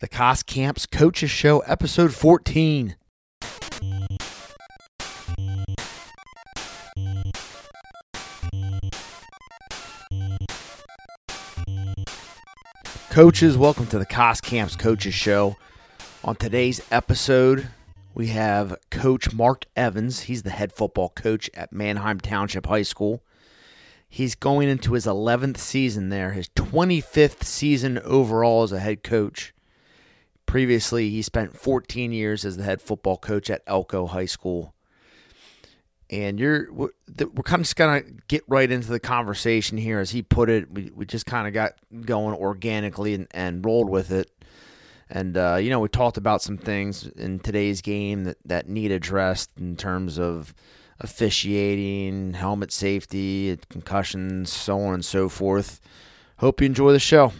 The Cost Camps Coaches Show, episode 14. Coaches, welcome to the Cost Camps Coaches Show. On today's episode, we have Coach Mark Evans. He's the head football coach at Manheim Township High School. He's going into his 11th season there, his 25th season overall as a head coach. Previously, he spent 14 years as the head football coach at Elco High School. And you're we're, we're kind of just gonna get right into the conversation here, as he put it. We, we just kind of got going organically and, and rolled with it. And uh, you know, we talked about some things in today's game that, that need addressed in terms of officiating, helmet safety, concussions, so on and so forth. Hope you enjoy the show.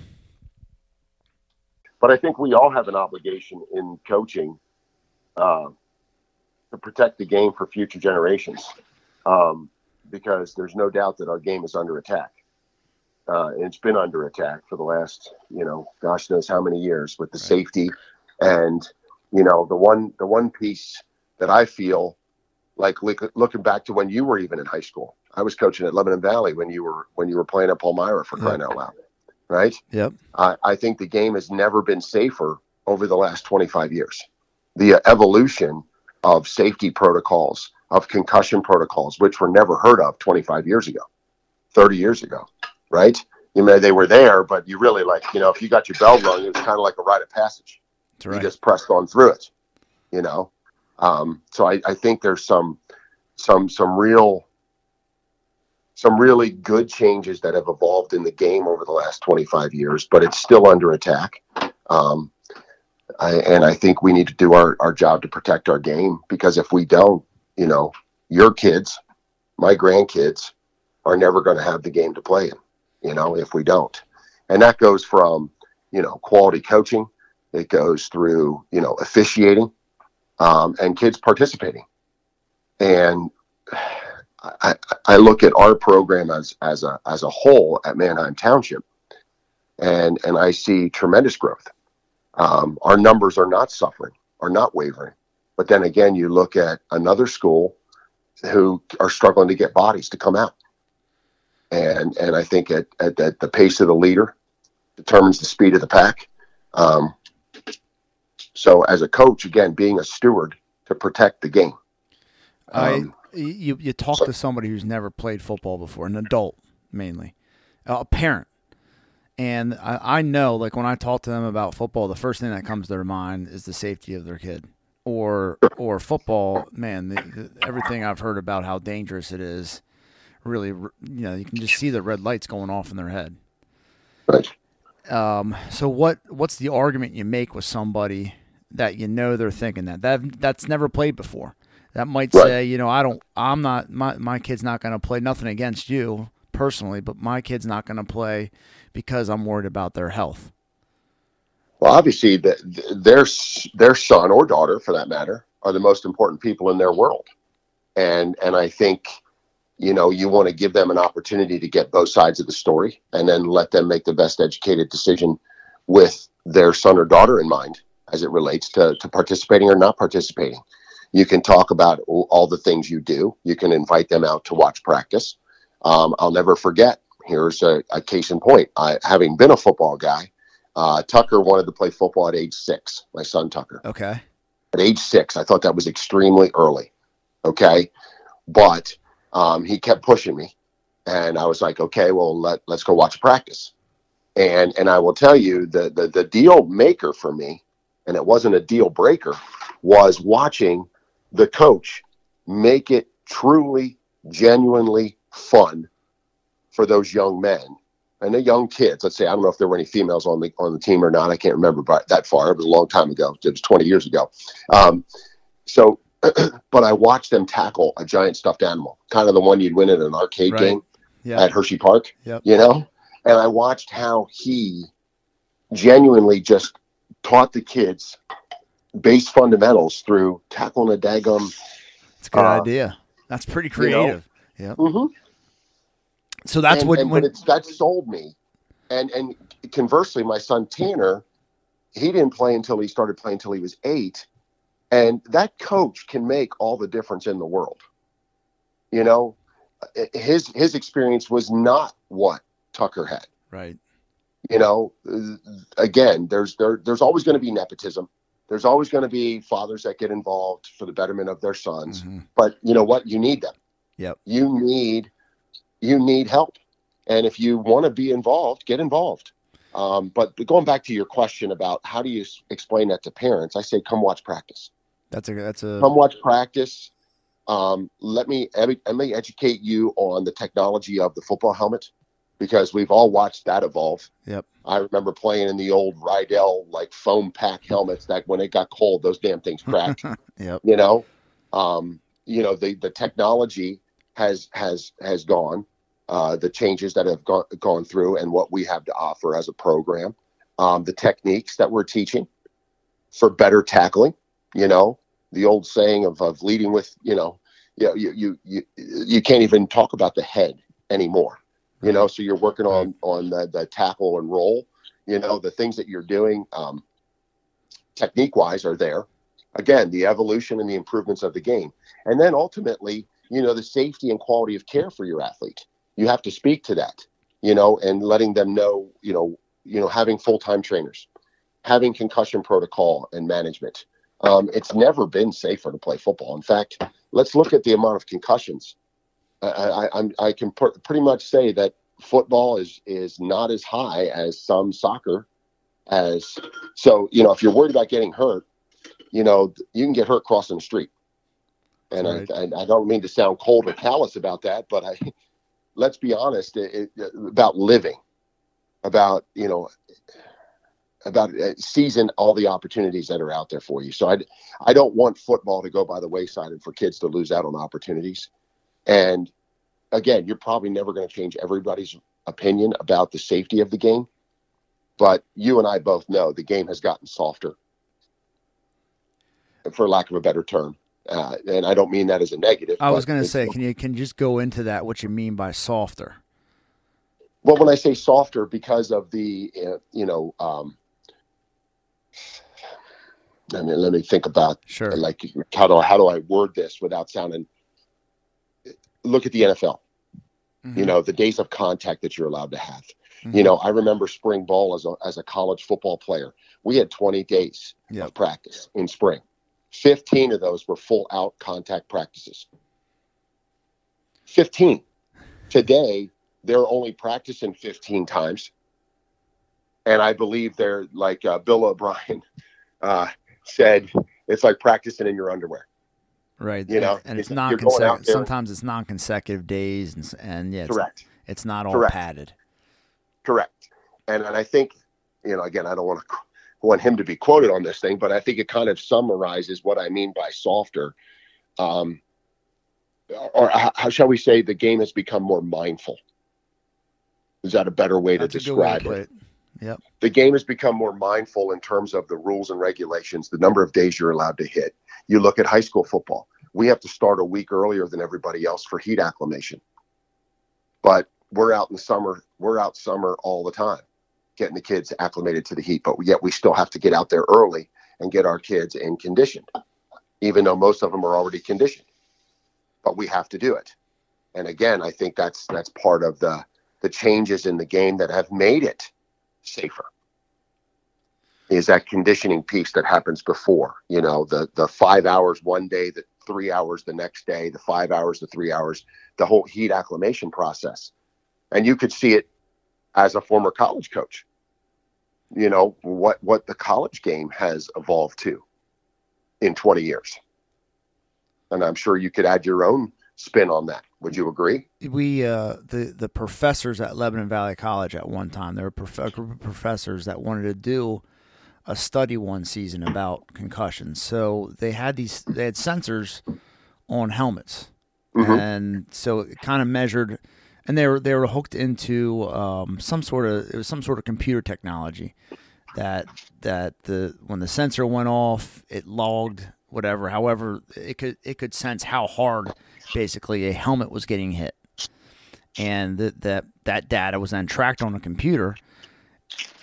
But I think we all have an obligation in coaching uh, to protect the game for future generations, um, because there's no doubt that our game is under attack. Uh, it's been under attack for the last, you know, gosh knows how many years with the right. safety, and you know the one the one piece that I feel like look, looking back to when you were even in high school. I was coaching at Lebanon Valley when you were when you were playing at Palmyra for crying out loud, right? Yep. I, I think the game has never been safer over the last 25 years. The evolution of safety protocols, of concussion protocols, which were never heard of 25 years ago, 30 years ago, right? You know, they were there, but you really like, you know, if you got your bell rung, it was kind of like a rite of passage. Right. You just pressed on through it, you know. Um, so I, I think there's some some some real some really good changes that have evolved in the game over the last 25 years, but it's still under attack. Um, I, and I think we need to do our, our job to protect our game because if we don't, you know, your kids, my grandkids, are never going to have the game to play in, you know, if we don't. And that goes from, you know, quality coaching, it goes through, you know, officiating, um, and kids participating. And I, I look at our program as as a as a whole at Manheim Township, and and I see tremendous growth. Um, our numbers are not suffering, are not wavering. But then again, you look at another school who are struggling to get bodies to come out, and and I think at at, at the pace of the leader determines the speed of the pack. Um, so as a coach, again, being a steward to protect the game. Um, I you you talk to somebody who's never played football before, an adult mainly, a parent, and I, I know like when I talk to them about football, the first thing that comes to their mind is the safety of their kid, or or football. Man, the, the, everything I've heard about how dangerous it is, really, you know, you can just see the red lights going off in their head. Right. Um, so what what's the argument you make with somebody that you know they're thinking that that that's never played before. That might right. say, you know, I don't, I'm not, my my kid's not going to play. Nothing against you personally, but my kid's not going to play because I'm worried about their health. Well, obviously, the, their their son or daughter, for that matter, are the most important people in their world, and and I think, you know, you want to give them an opportunity to get both sides of the story, and then let them make the best educated decision with their son or daughter in mind as it relates to, to participating or not participating. You can talk about all the things you do. You can invite them out to watch practice. Um, I'll never forget. Here's a, a case in point. I, having been a football guy, uh, Tucker wanted to play football at age six. My son Tucker. Okay. At age six, I thought that was extremely early. Okay, but um, he kept pushing me, and I was like, okay, well let let's go watch practice. And and I will tell you the the, the deal maker for me and it wasn't a deal breaker, was watching the coach make it truly, genuinely fun for those young men and the young kids. Let's say I don't know if there were any females on the on the team or not. I can't remember but that far. It was a long time ago. It was 20 years ago. Um, so, but I watched them tackle a giant stuffed animal, kind of the one you'd win at an arcade right. game at Hershey Park. Yep. You know, and I watched how he genuinely just taught the kids base fundamentals through tackling a daggum. It's a good uh, idea. That's pretty creative. You know? Yeah. Mm-hmm. So that's and, what and, when that sold me. And and conversely, my son Tanner, he didn't play until he started playing until he was eight. And that coach can make all the difference in the world. You know, his his experience was not what Tucker had. Right. You know, again, there's there there's always going to be nepotism. There's always going to be fathers that get involved for the betterment of their sons. Mm-hmm. But you know what? You need them. Yep. You need you need help. And if you want to be involved, get involved. Um, but going back to your question about how do you explain that to parents, I say come watch practice. That's a that's a come watch practice. Um, let me let me educate you on the technology of the football helmet because we've all watched that evolve. Yep. I remember playing in the old Riddell like foam pack helmets that when it got cold, those damn things cracked. yep. You know, um, you know the the technology has has has gone. Uh, the changes that have gone gone through and what we have to offer as a program, um, the techniques that we're teaching for better tackling. You know, the old saying of, of leading with, you know, you, you, you, you, you can't even talk about the head anymore, you know, so you're working on, on the, the tackle and roll, you know, the things that you're doing, um, technique wise are there. Again, the evolution and the improvements of the game. And then ultimately, you know, the safety and quality of care for your athlete. You have to speak to that, you know, and letting them know, you know, you know, having full-time trainers, having concussion protocol and management, um, it's never been safer to play football. In fact, let's look at the amount of concussions. I, I, I can pr- pretty much say that football is is not as high as some soccer. As so, you know, if you're worried about getting hurt, you know, you can get hurt crossing the street. And right. I, I, I, don't mean to sound cold or callous about that, but I let's be honest it, it, about living, about you know about uh, seizing all the opportunities that are out there for you. So I, I don't want football to go by the wayside and for kids to lose out on opportunities. And again, you're probably never going to change everybody's opinion about the safety of the game. But you and I both know the game has gotten softer, for lack of a better term. Uh, and I don't mean that as a negative. I was going to say, can you can you just go into that? What you mean by softer? Well, when I say softer, because of the uh, you know um, I mean, let me think about sure. like how do how do I word this without sounding? Look at the NFL. Mm-hmm. You know, the days of contact that you're allowed to have. Mm-hmm. You know, I remember spring ball as a as a college football player. We had 20 days yep. of practice in spring. 15 of those were full out contact practices. 15. Today, they're only practicing 15 times. And I believe they're like uh, Bill O'Brien. Uh, said it's like practicing in your underwear. Right. You know, and it's, it's non consecutive. Sometimes it's non consecutive days, and and yeah, it's, correct. It's not all correct. padded. Correct. And and I think you know again I don't want to want him to be quoted on this thing, but I think it kind of summarizes what I mean by softer. Um, or how shall we say the game has become more mindful? Is that a better way That's to describe way to it? Yep. The game has become more mindful in terms of the rules and regulations, the number of days you're allowed to hit. You look at high school football. We have to start a week earlier than everybody else for heat acclimation. But we're out in the summer, we're out summer all the time, getting the kids acclimated to the heat. But yet we still have to get out there early and get our kids in condition, even though most of them are already conditioned. But we have to do it. And again, I think that's that's part of the the changes in the game that have made it safer. Is that conditioning piece that happens before you know the the five hours one day the three hours the next day the five hours the three hours the whole heat acclimation process. And you could see it as a former college coach you know what what the college game has evolved to in 20 years. And i'm sure you could add your own spin on that. Would you agree? We uh, the the professors at Lebanon Valley College at one time there were prof- a group of professors that wanted to do a study one season about concussions. So they had these they had sensors on helmets, mm-hmm. and so it kind of measured. And they were they were hooked into um, some sort of it was some sort of computer technology that that the when the sensor went off it logged whatever however it could it could sense how hard basically a helmet was getting hit, and that that that data was then tracked on a computer,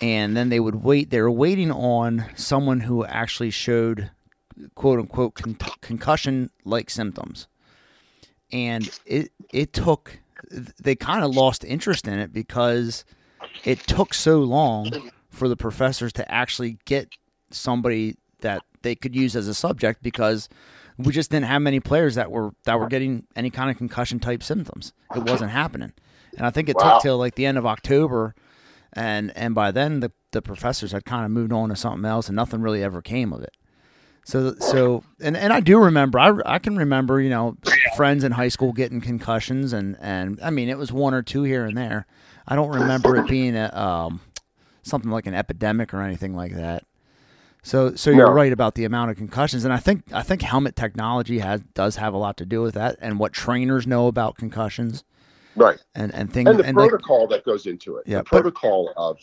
and then they would wait. They were waiting on someone who actually showed quote unquote con- concussion like symptoms, and it it took. They kind of lost interest in it because it took so long for the professors to actually get somebody that they could use as a subject because we just didn't have many players that were that were getting any kind of concussion type symptoms. It wasn't happening, and I think it Wow. took till like the end of October, and and by then the the professors had kind of moved on to something else, and nothing really ever came of it. So so and and I do remember I I can remember you know friends in high school getting concussions and and I mean it was one or two here and there. I don't remember it being a um something like an epidemic or anything like that. So so you're No. right about the amount of concussions, and I think I think helmet technology has does have a lot to do with that, and what trainers know about concussions Right. and and things And the and protocol that goes into it. Yeah, the but- protocol of,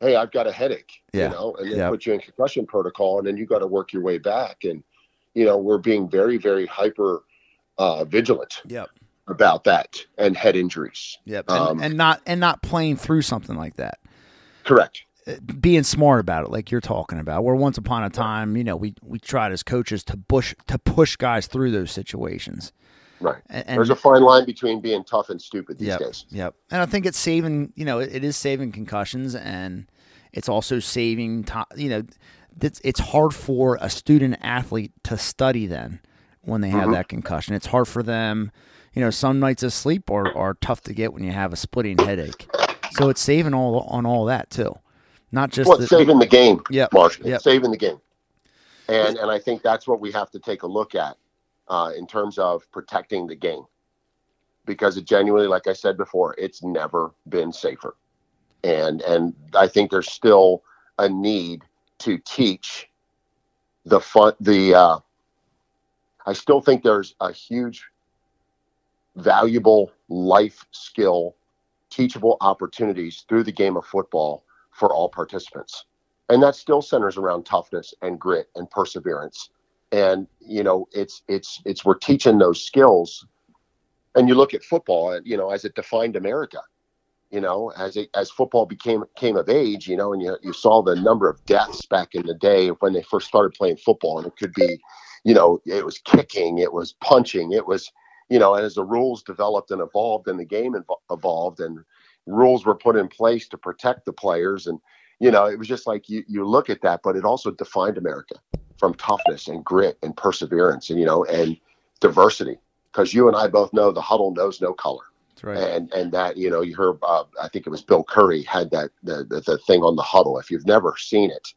hey, I've got a headache, Yeah, you know, and then yeah. put you in concussion protocol, and then you got to work your way back. And, you know, we're being very, very hyper uh, vigilant yep about that and head injuries. yep and, Um, and not and not playing through something like that. Correct. Being smart about it, like you're talking about. Where once upon a time, you know, we we tried as coaches to push to push guys through those situations. Right. And, There's a fine line between being tough and stupid these yep, days. Yep. And I think it's saving, you know, it, it is saving concussions and it's also saving time, you know, it's, it's hard for a student athlete to study then when they have Mhm. that concussion. It's hard for them, you know, some nights of sleep are, are tough to get when you have a splitting headache. So it's saving all on all that too. Not just Well, the, saving the game, yeah, Marsh. It's yep. saving the game. And and I think that's what we have to take a look at uh, in terms of protecting the game. Because it genuinely, like I said before, it's never been safer. And and I think there's still a need to teach the fun the uh, I still think there's a huge valuable life skill teachable opportunities through the game of football for all participants. And that still centers around toughness and grit and perseverance. And you know, it's it's it's we're teaching those skills. And you look at football, you know, as it defined America. You know, as it as football became came of age, you know, and you you saw the number of deaths back in the day when they first started playing football, and it could be, you know, it was kicking, it was punching, it was, you know, and as the rules developed and evolved, and the game evolved, and rules were put in place to protect the players. And you know it was just like you, you look at that but it also defined america from toughness and grit and perseverance and you know and diversity because you and i both know the huddle knows no color. That's right. and and that you know you heard uh, i think it was bill curry had that the, the, the thing on the huddle. If you've never seen it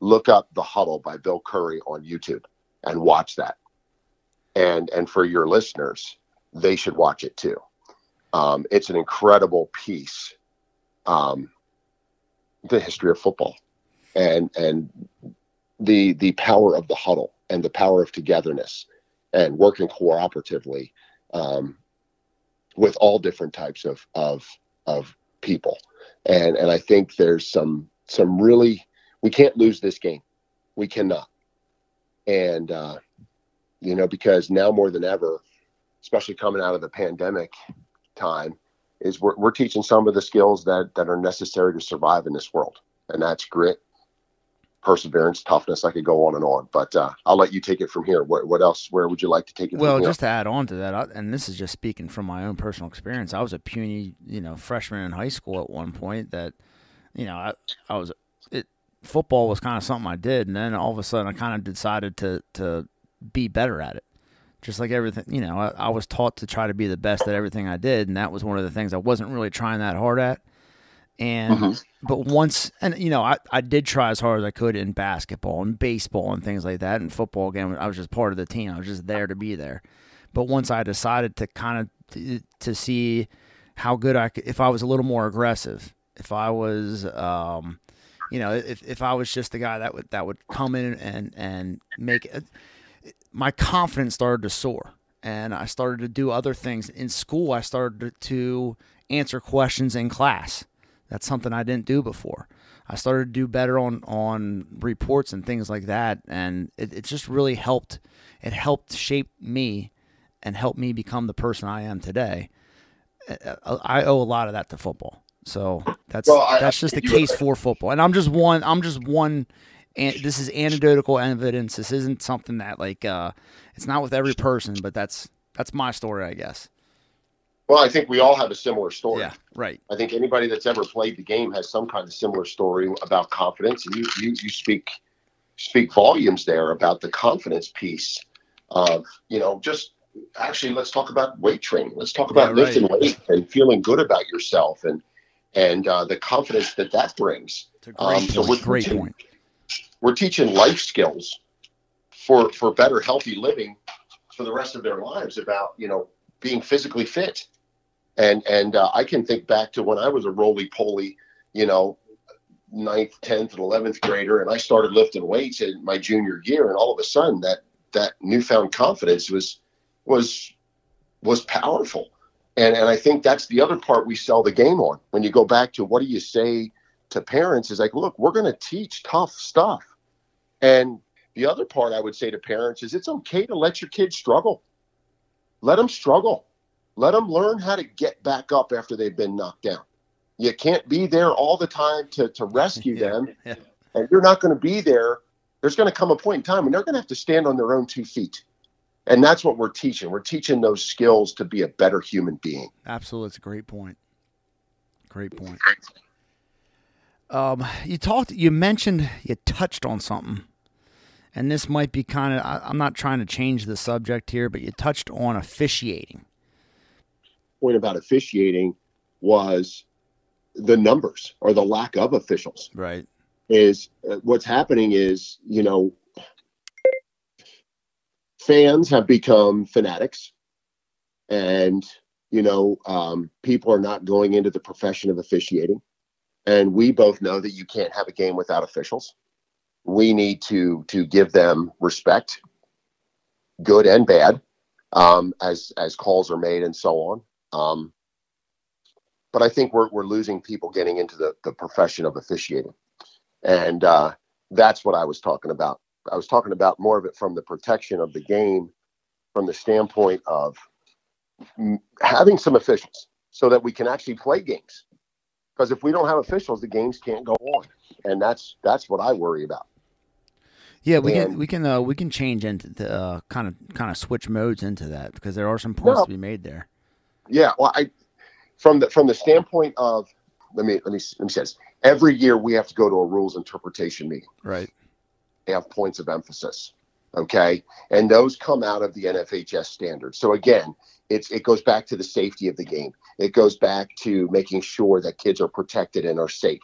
look up the huddle by bill curry on youtube and watch that. And and for your listeners they should watch it too um, it's an incredible piece um, the history of football and and the the power of the huddle and the power of togetherness and working cooperatively um, with all different types of of of people. And and I think there's some some really we can't lose this game. We cannot. And uh, you know because now more than ever especially coming out of the pandemic time is we're, we're teaching some of the skills that that are necessary to survive in this world and that's grit perseverance toughness i could go on and on but uh, i'll let you take it from here what, what else where would you like to take it Well, just to add on to that, I, and this is just speaking from my own personal experience. I was a puny, you know, freshman in high school at one point. That, you know, I, I was it. Football was kind of something I did, and then all of a sudden, I kind of decided to to be better at it. Just like everything, you know, I, I was taught to try to be the best at everything I did, and that was one of the things I wasn't really trying that hard at. And Mhm. but once, and you know, I, I did try as hard as I could in basketball and baseball and things like that. And football, again, I was just part of the team. I was just there to be there. But once I decided to kind of to, to see how good I could, if I was a little more aggressive, if I was, um, you know, if, if I was just the guy that would that would come in and and make it, my confidence started to soar, and I started to do other things in school. I started to answer questions in class. That's something I didn't do before. I started to do better on on reports and things like that, and it, it just really helped. It helped shape me and help me become the person I am today. I- I owe a lot of that to football. So that's Well, I- that's just the case for football. And I'm just one. I'm just one. And this is anecdotal evidence. This isn't something that like uh, it's not with every person, but that's that's my story, I guess. Well, I think we all have a similar story. Yeah, right. I think anybody that's ever played the game has some kind of similar story about confidence, and you you, you speak speak volumes there about the confidence piece of you know just actually let's talk about weight training. Let's talk about Yeah, right. lifting weight and feeling good about yourself and and uh, the confidence that that brings. It's a great Um, so Great point. We're teaching life skills for for better healthy living for the rest of their lives about you know being physically fit. And and uh, I can think back to when I was a roly poly, you know, ninth, tenth, and eleventh grader, and I started lifting weights in my junior year, and all of a sudden that that newfound confidence was was was powerful, and and I think that's the other part we sell the game on. When you go back to what do you say to parents is like, look, we're going to teach tough stuff, and the other part I would say to parents is it's okay to let your kids struggle, let them struggle let them learn how to get back up after they've been knocked down. You can't be there all the time to, to rescue Yeah, them, yeah. and you're not going to be there. There's going to come a point in time when they're going to have to stand on their own two feet. And that's what we're teaching. We're teaching those skills to be a better human being. Absolutely, it's a great point. Great point. Um, you talked, you mentioned, you touched on something, and this might be kind of. I'm not trying to change the subject here, but you touched on officiating. Point about officiating was the numbers or the lack of officials. Right. is uh, what's happening is you know fans have become fanatics and you know um, people are not going into the profession of officiating and we both know that you can't have a game without officials we need to to give them respect good and bad um, as as calls are made and so on um, but i think we're, we're losing people getting into the, the profession of officiating and uh, that's what I was talking about. I was talking about more of it from the protection of the game, from the standpoint of having some officials so that we can actually play games. Because if we don't have officials, the games can't go on, and that's that's what I worry about. Yeah, we can we can uh, we can change into the uh, kind of kind of switch modes into that because there are some points No. to be made there. Yeah, well, I from the from the standpoint of let me let me let me say this. Every year we have to go to a rules interpretation meeting. Right. They have points of emphasis. Okay. And those come out of the NFHS standards. So again, it's it goes back to the safety of the game. It goes back to making sure that kids are protected and are safe.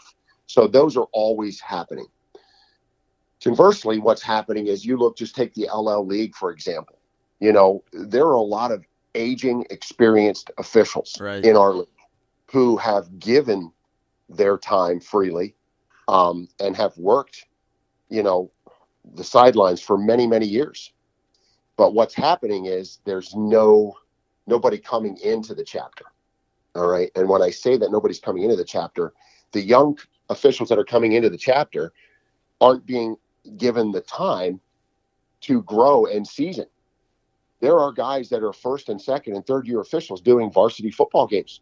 So those are always happening. Conversely, what's happening is you look, just take the L-L League, for example. You know, there are a lot of aging, experienced officials Right. in our league who have given their time freely um, and have worked, you know, the sidelines for many many years but what's happening is there's no nobody coming into the chapter all right and when i say that nobody's coming into the chapter the young officials that are coming into the chapter aren't being given the time to grow and season. There are guys that are first and second and third year officials doing varsity football games.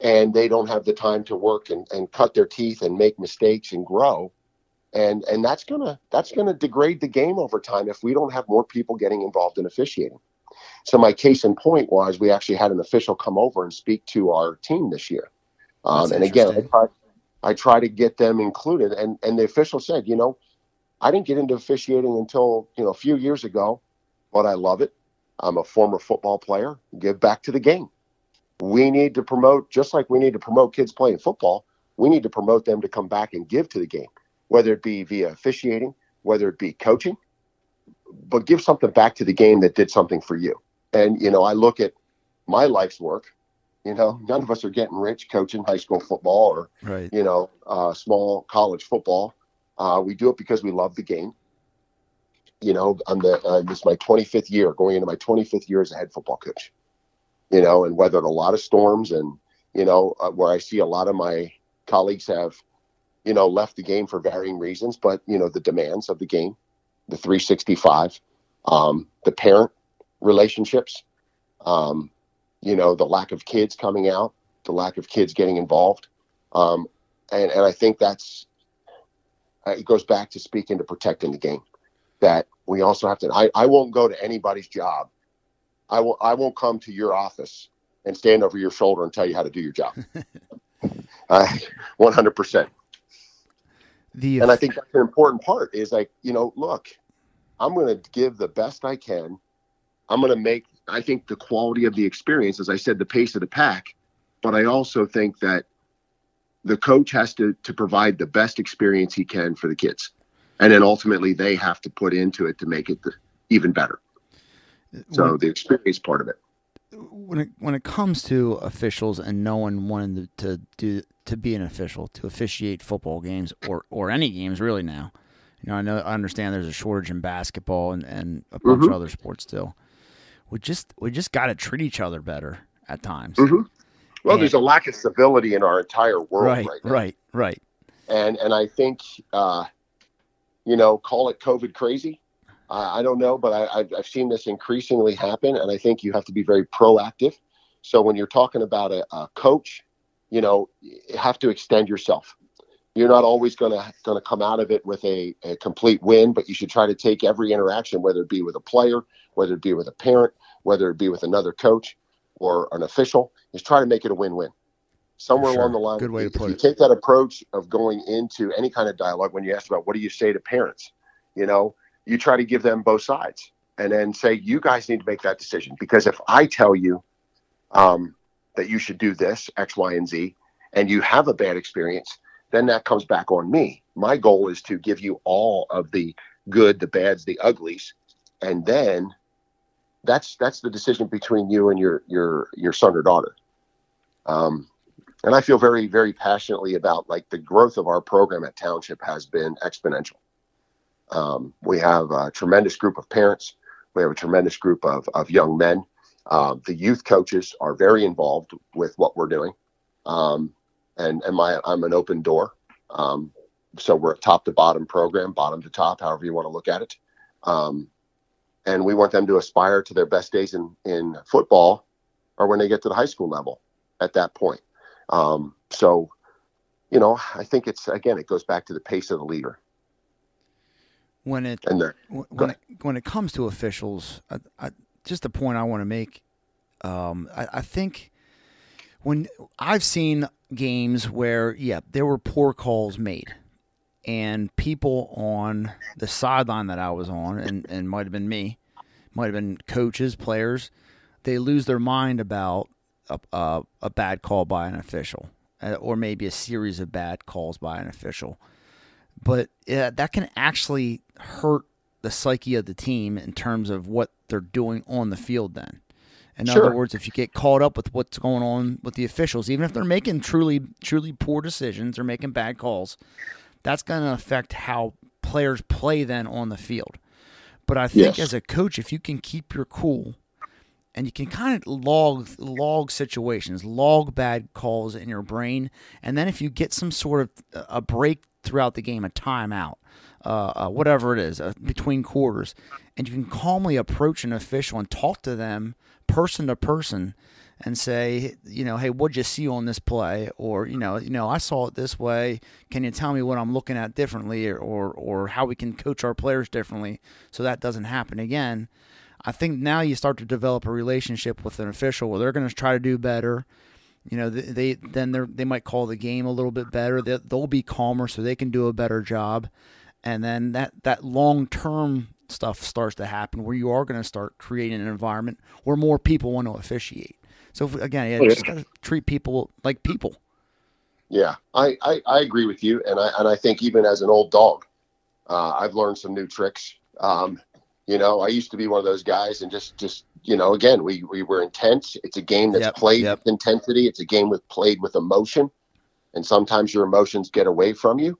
And they don't have the time to work and, and cut their teeth and make mistakes and grow. And and that's gonna that's gonna degrade the game over time if we don't have more people getting involved in officiating. So my case in point was we actually had an official come over and speak to our team this year, um, and again I I try to get them included, and and the official said, you know, I didn't get into officiating until you know a few years ago, but I love it. I'm a former football player. Give back to the game. We need to promote just like we need to promote kids playing football. We need to promote them to come back and give to the game whether it be via officiating, whether it be coaching, but give something back to the game that did something for you. And, you know, I look at my life's work, you know, none of us are getting rich coaching high school football or, Right. you know, uh, small college football. Uh, we do it because we love the game. You know, I'm the, uh, this is my 25th year, going into my 25th year as a head football coach, you know, and weathered a lot of storms and, you know, uh, where I see a lot of my colleagues have you know, left the game for varying reasons, but you know, the demands of the game, the 365, um, the parent relationships, um, you know, the lack of kids coming out. the lack of kids getting involved, um, and and I think that's uh, it goes back to speaking to protecting the game. That we also have to. I, I won't go to anybody's job. I will. I won't come to your office and stand over your shoulder and tell you how to do your job. One hundred percent. The and I think that's an important part. Is like you know, look, I'm going to give the best I can. I'm going to make. I think the quality of the experience, as I said, the pace of the pack. But I also think that the coach has to to provide the best experience he can for the kids, and then ultimately they have to put into it to make it the, even better. So when, the experience part of it. When it when it comes to officials and no one wanting to, to do to be an official to officiate football games or or any games really now. You know, I know I understand there's a shortage in basketball and, and a bunch mm-hmm. of other sports still. We just we just got to treat each other better at times. Mm-hmm. Well, and, there's a lack of civility in our entire world right, right now. Right, right, And and I think, uh, you know, call it COVID crazy. I, I don't know, but I, I've, I've seen this increasingly happen, and I think you have to be very proactive. So when you're talking about a, a coach, you know, you have to extend yourself. You're not always going to going to come out of it with a, a complete win, but you should try to take every interaction, whether it be with a player, whether it be with a parent, whether it be with another coach or an official, is try to make it a win-win. Somewhere sure. along the line, good way to put if it. You take that approach of going into any kind of dialogue when you ask about what do you say to parents, you know, you try to give them both sides and then say you guys need to make that decision because if I tell you um, that you should do this X, Y, and Z, and you have a bad experience, then that comes back on me. My goal is to give you all of the good, the bads, the uglies, and then that's that's the decision between you and your your your son or daughter. Um, and I feel very very passionately about like the growth of our program at Township has been exponential. Um, we have a tremendous group of parents. We have a tremendous group of of young men. Uh, the youth coaches are very involved with what we're doing, um, and and my I'm an open door. Um, so we're a top to bottom program, bottom to top, however you want to look at it. Um, and we want them to aspire to their best days in in football, or when they get to the high school level. At that point, um, so you know, I think it's again, it goes back to the pace of the leader. When it when it, when it comes to officials, I, I, just a point I want to make. Um, I, I think when I've seen games where, yeah, there were poor calls made and people on the sideline that I was on, and, and might have been me, might have been coaches, players, they lose their mind about a, a, a bad call by an official, uh, or maybe a series of bad calls by an official. But that can actually hurt the psyche of the team in terms of what they're doing on the field then. In sure. other words, if you get caught up with what's going on with the officials, even if they're making truly truly poor decisions or making bad calls, that's going to affect how players play then on the field. But I think yes. as a coach, if you can keep your cool and you can kind of log log situations, log bad calls in your brain, and then if you get some sort of a break throughout the game, a timeout, uh, uh, whatever it is, uh, between quarters, and you can calmly approach an official and talk to them person to person and say, you know, hey, what'd you see on this play? Or, you know, you know, I saw it this way. Can you tell me what I'm looking at differently or, or, or how we can coach our players differently so that doesn't happen again? I think now you start to develop a relationship with an official where they're going to try to do better. You know, they, they then they they might call the game a little bit better. They, they'll be calmer so they can do a better job, and then that that long term stuff starts to happen where you are going to start creating an environment where more people want to officiate. So again, yeah, just got to treat people like people. Yeah, I, I, I, agree with you, and I and I think even as an old dog, uh, I've learned some new tricks. Um, you know, I used to be one of those guys, and just just you know, again, we we were intense. It's a game that's yep, played yep. with intensity. It's a game with played with emotion, and sometimes your emotions get away from you.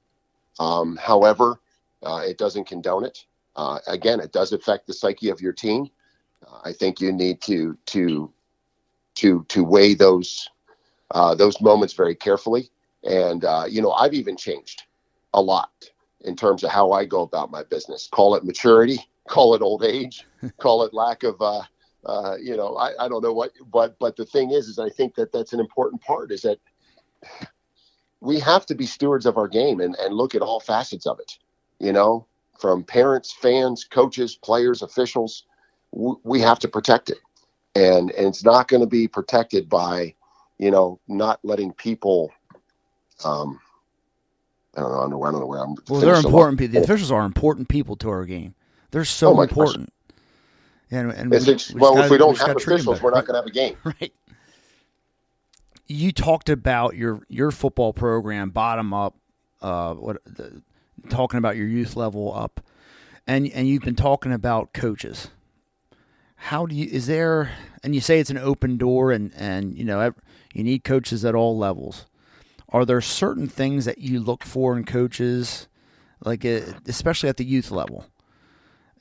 Um, however, uh, it doesn't condone it. Uh, again, it does affect the psyche of your team. Uh, I think you need to to to to weigh those uh, those moments very carefully. And uh, you know, I've even changed a lot in terms of how I go about my business. Call it maturity, call it old age, call it lack of uh, Uh, you know, I, I don't know what, but but the thing is, is I think that that's an important part. Is that we have to be stewards of our game and, and look at all facets of it. You know, from parents, fans, coaches, players, officials, we have to protect it, and and it's not going to be protected by, you know, not letting people. Um, I don't know. I don't know, I don't know where I'm. Well, they're important. People. The officials are important people to our game. They're so oh important. And, and we, we well, gotta, if we don't we have officials, we're not going to have a game. Right. You talked about your your football program bottom up, uh, what the, talking about your youth level up, and and you've been talking about coaches. How do you is there? And you say it's an open door, and and you know you need coaches at all levels. Are there certain things that you look for in coaches, like uh, especially at the youth level?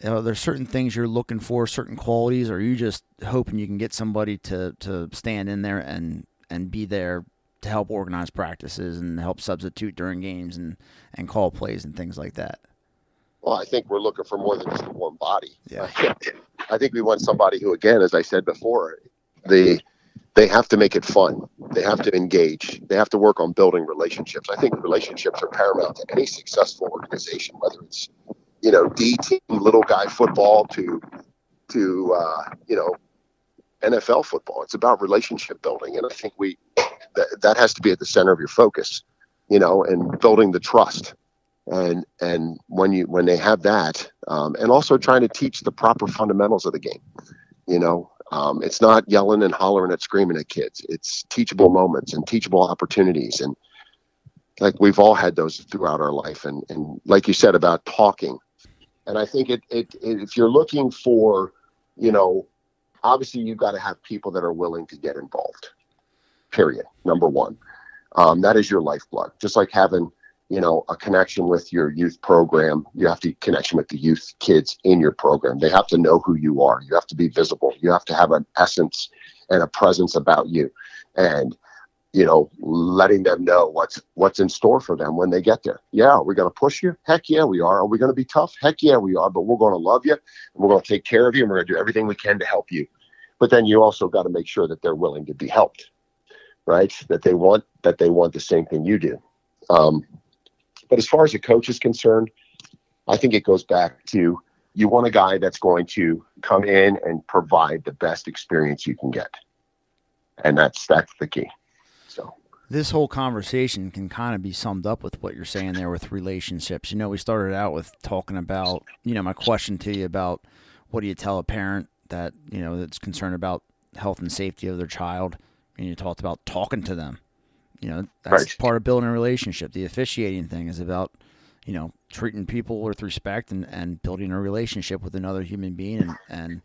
Are there certain things you're looking for, certain qualities, or are you just hoping you can get somebody to, to stand in there and, and be there to help organize practices and help substitute during games and, and call plays and things like that? Well, I think we're looking for more than just a warm body. Yeah. I think we want somebody who, again, as I said before, the they have to make it fun. They have to engage. They have to work on building relationships. I think relationships are paramount to any successful organization, whether it's you know D team little guy football to to uh, you know NFL football. It's about relationship building, and I think we that, that has to be at the center of your focus, you know, and building the trust. And and when you when they have that, um, and also trying to teach the proper fundamentals of the game, you know, um, it's not yelling and hollering and screaming at kids. It's teachable moments and teachable opportunities. And like we've all had those throughout our life. And, and like you said about talking. And I think it, it, it if you're looking for, you know, obviously you've got to have people that are willing to get involved, period. Number one. Um, that is your lifeblood. Just like having you know a connection with your youth program you have to connection with the youth kids in your program. They have to know who you are. You have to be visible. You have to have an essence and a presence about you. And you know letting them know what's what's in store for them when they get there. Yeah we're going to push you. Heck yeah we are. Are we going to be tough. Heck yeah we are. But we're going to love you. And we're going to take care of you. And we're going to do everything we can to help you. But then you also got to make sure that they're willing to be helped right? That they want that they want the same thing you do. Um, but as far as a coach is concerned, I think it goes back to you want a guy that's going to come in and provide the best experience you can get. And that's that's the key. So this whole conversation can kind of be summed up with what you're saying there with relationships. You know, we started out with talking about, you know, my question to you about what do you tell a parent that, you know, that's concerned about health and safety of their child? And you talked about talking to them you know, that's right. part of building a relationship. The officiating thing is about, you know, treating people with respect and, and building a relationship with another human being. And, and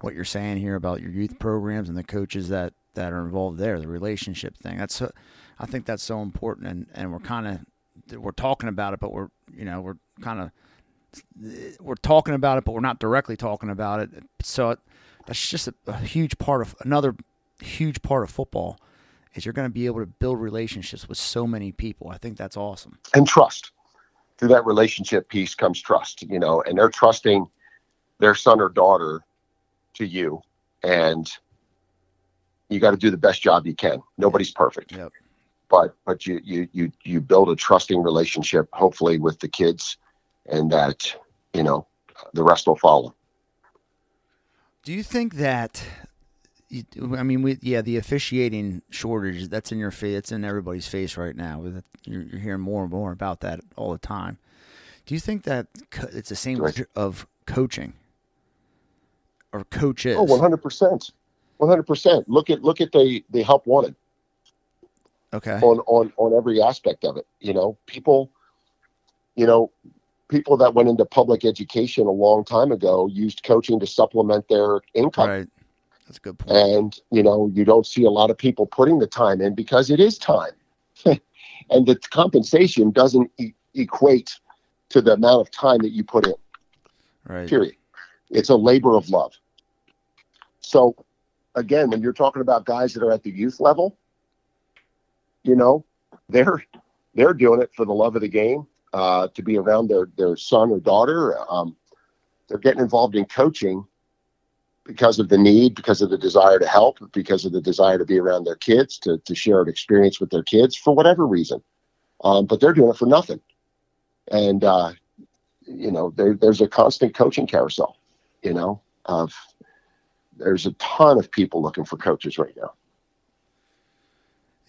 what you're saying here about your youth programs and the coaches that, that are involved there, the relationship thing. That's, so, I think that's so important. And, and we're kind of, we're talking about it, but we're, you know, we're kind of, we're talking about it, but we're not directly talking about it. So it, that's just a, a huge part of another huge part of football is you're going to be able to build relationships with so many people. I think that's awesome. And trust. Through that relationship piece comes trust, you know, and they're trusting their son or daughter to you. And you got to do the best job you can. Nobody's perfect. Yep. But but you you you you build a trusting relationship hopefully with the kids and that, you know, the rest will follow. Do you think that I mean, we, yeah, the officiating shortage that's in your face. It's in everybody's face right now. You're, you're, hearing more and more about that all the time. Do you think that it's the same right. of coaching or coaches? Oh, one hundred percent, one hundred percent. Look at look at the the help wanted. Okay. On on on every aspect of it, you know, people, you know, people that went into public education a long time ago used coaching to supplement their income. Right that's a good point. And, you know, you don't see a lot of people putting the time in because it is time. and the compensation doesn't e- equate to the amount of time that you put in. Right. Period. It's a labor of love. So, again, when you're talking about guys that are at the youth level, you know, they're they're doing it for the love of the game, uh, to be around their their son or daughter. Um, they're getting involved in coaching because of the need, because of the desire to help, because of the desire to be around their kids, to, to share an experience with their kids for whatever reason. Um, but they're doing it for nothing. And, uh, you know, there, there's a constant coaching carousel, you know, of there's a ton of people looking for coaches right now.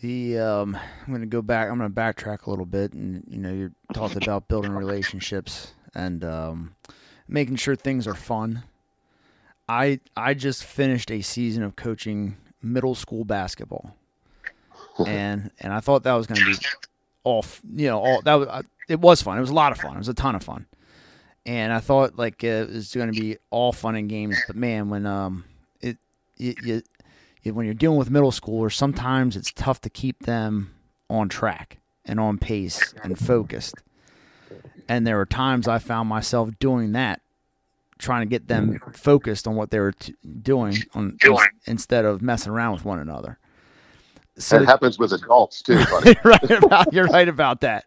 The um, I'm going to go back. I'm going to backtrack a little bit, and you know, you talked about building relationships and um, making sure things are fun. I I just finished a season of coaching middle school basketball, and and I thought that was going to be all you know all that was it was fun. It was a lot of fun. It was a ton of fun, and I thought like uh, it was going to be all fun and games. But man, when um it you, you when you're dealing with middle schoolers, sometimes it's tough to keep them on track and on pace and focused. And there were times I found myself doing that trying to get them focused on what they were t- doing on doing. instead of messing around with one another. So it happens with adults too. Buddy. right about, you're right about that.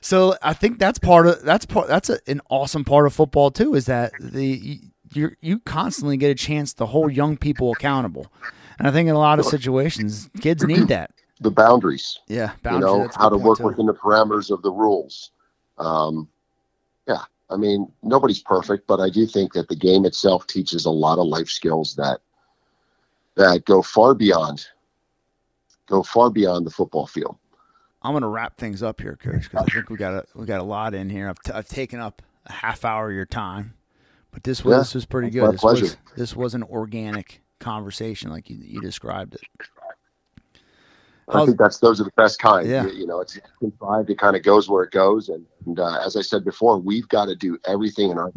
So I think that's part of that's part that's a, an awesome part of football too is that the you you constantly get a chance to hold young people accountable, and I think in a lot of situations kids need that. The boundaries, yeah, boundaries, you know how to work too. within the parameters of the rules. Um, yeah, I mean, nobody's perfect, but I do think that the game itself teaches a lot of life skills that that go far beyond go far beyond the football field. I'm going to wrap things up here, Coach, because I think we got a we got a lot in here. I've, t- I've taken up a half hour of your time, but this was yeah, this was pretty good. This pleasure. was this was an organic conversation, like you, you described it. I think that's those are the best kind. Yeah. You, you know, it's contrived. It kind of goes where it goes, and, and uh, as I said before, we've got to do everything in our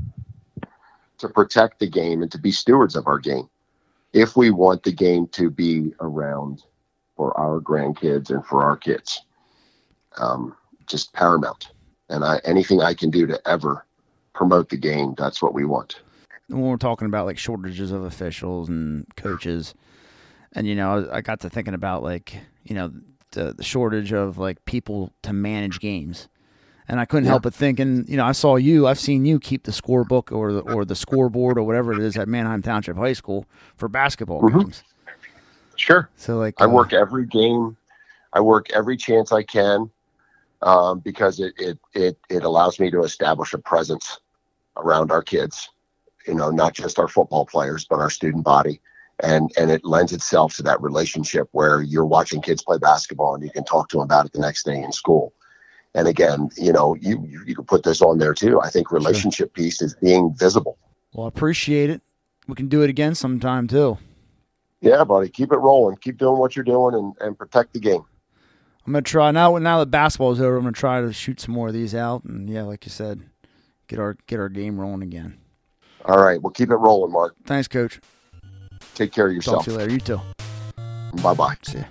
to protect the game and to be stewards of our game. If we want the game to be around for our grandkids and for our kids, um, just paramount. And I, anything I can do to ever promote the game, that's what we want. When we're talking about like shortages of officials and coaches, and you know, I got to thinking about like you know the, the shortage of like people to manage games and I couldn't yeah. help but thinking, you know, I saw you, I've seen you keep the scorebook or the or the scoreboard or whatever it is at Manheim Township High School for basketball mm-hmm. games. Sure. So like, I uh, work every game, I work every chance I can, um, because it, it it it allows me to establish a presence around our kids, you know, not just our football players, but our student body and and it lends itself to that relationship where you're watching kids play basketball and you can talk to them about it the next day in school. And again you know you you can put this on there too. I think relationship sure. piece is being visible. Well i appreciate it. We can do it again sometime too. Yeah buddy. Keep it rolling. Keep doing what you're doing and, and protect the game. I'm gonna try now now that basketball's over i'm gonna try to shoot some more of these out and yeah like you said get our get our game rolling again. All right. Well keep it rolling mark. Thanks coach Take care of yourself. Talk to you later. You too. Bye bye. See you.